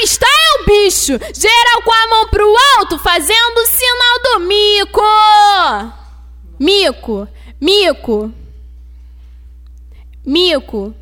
Está é o bicho Geral com a mão pro alto, fazendo o sinal do mico. Mico, mico, mico.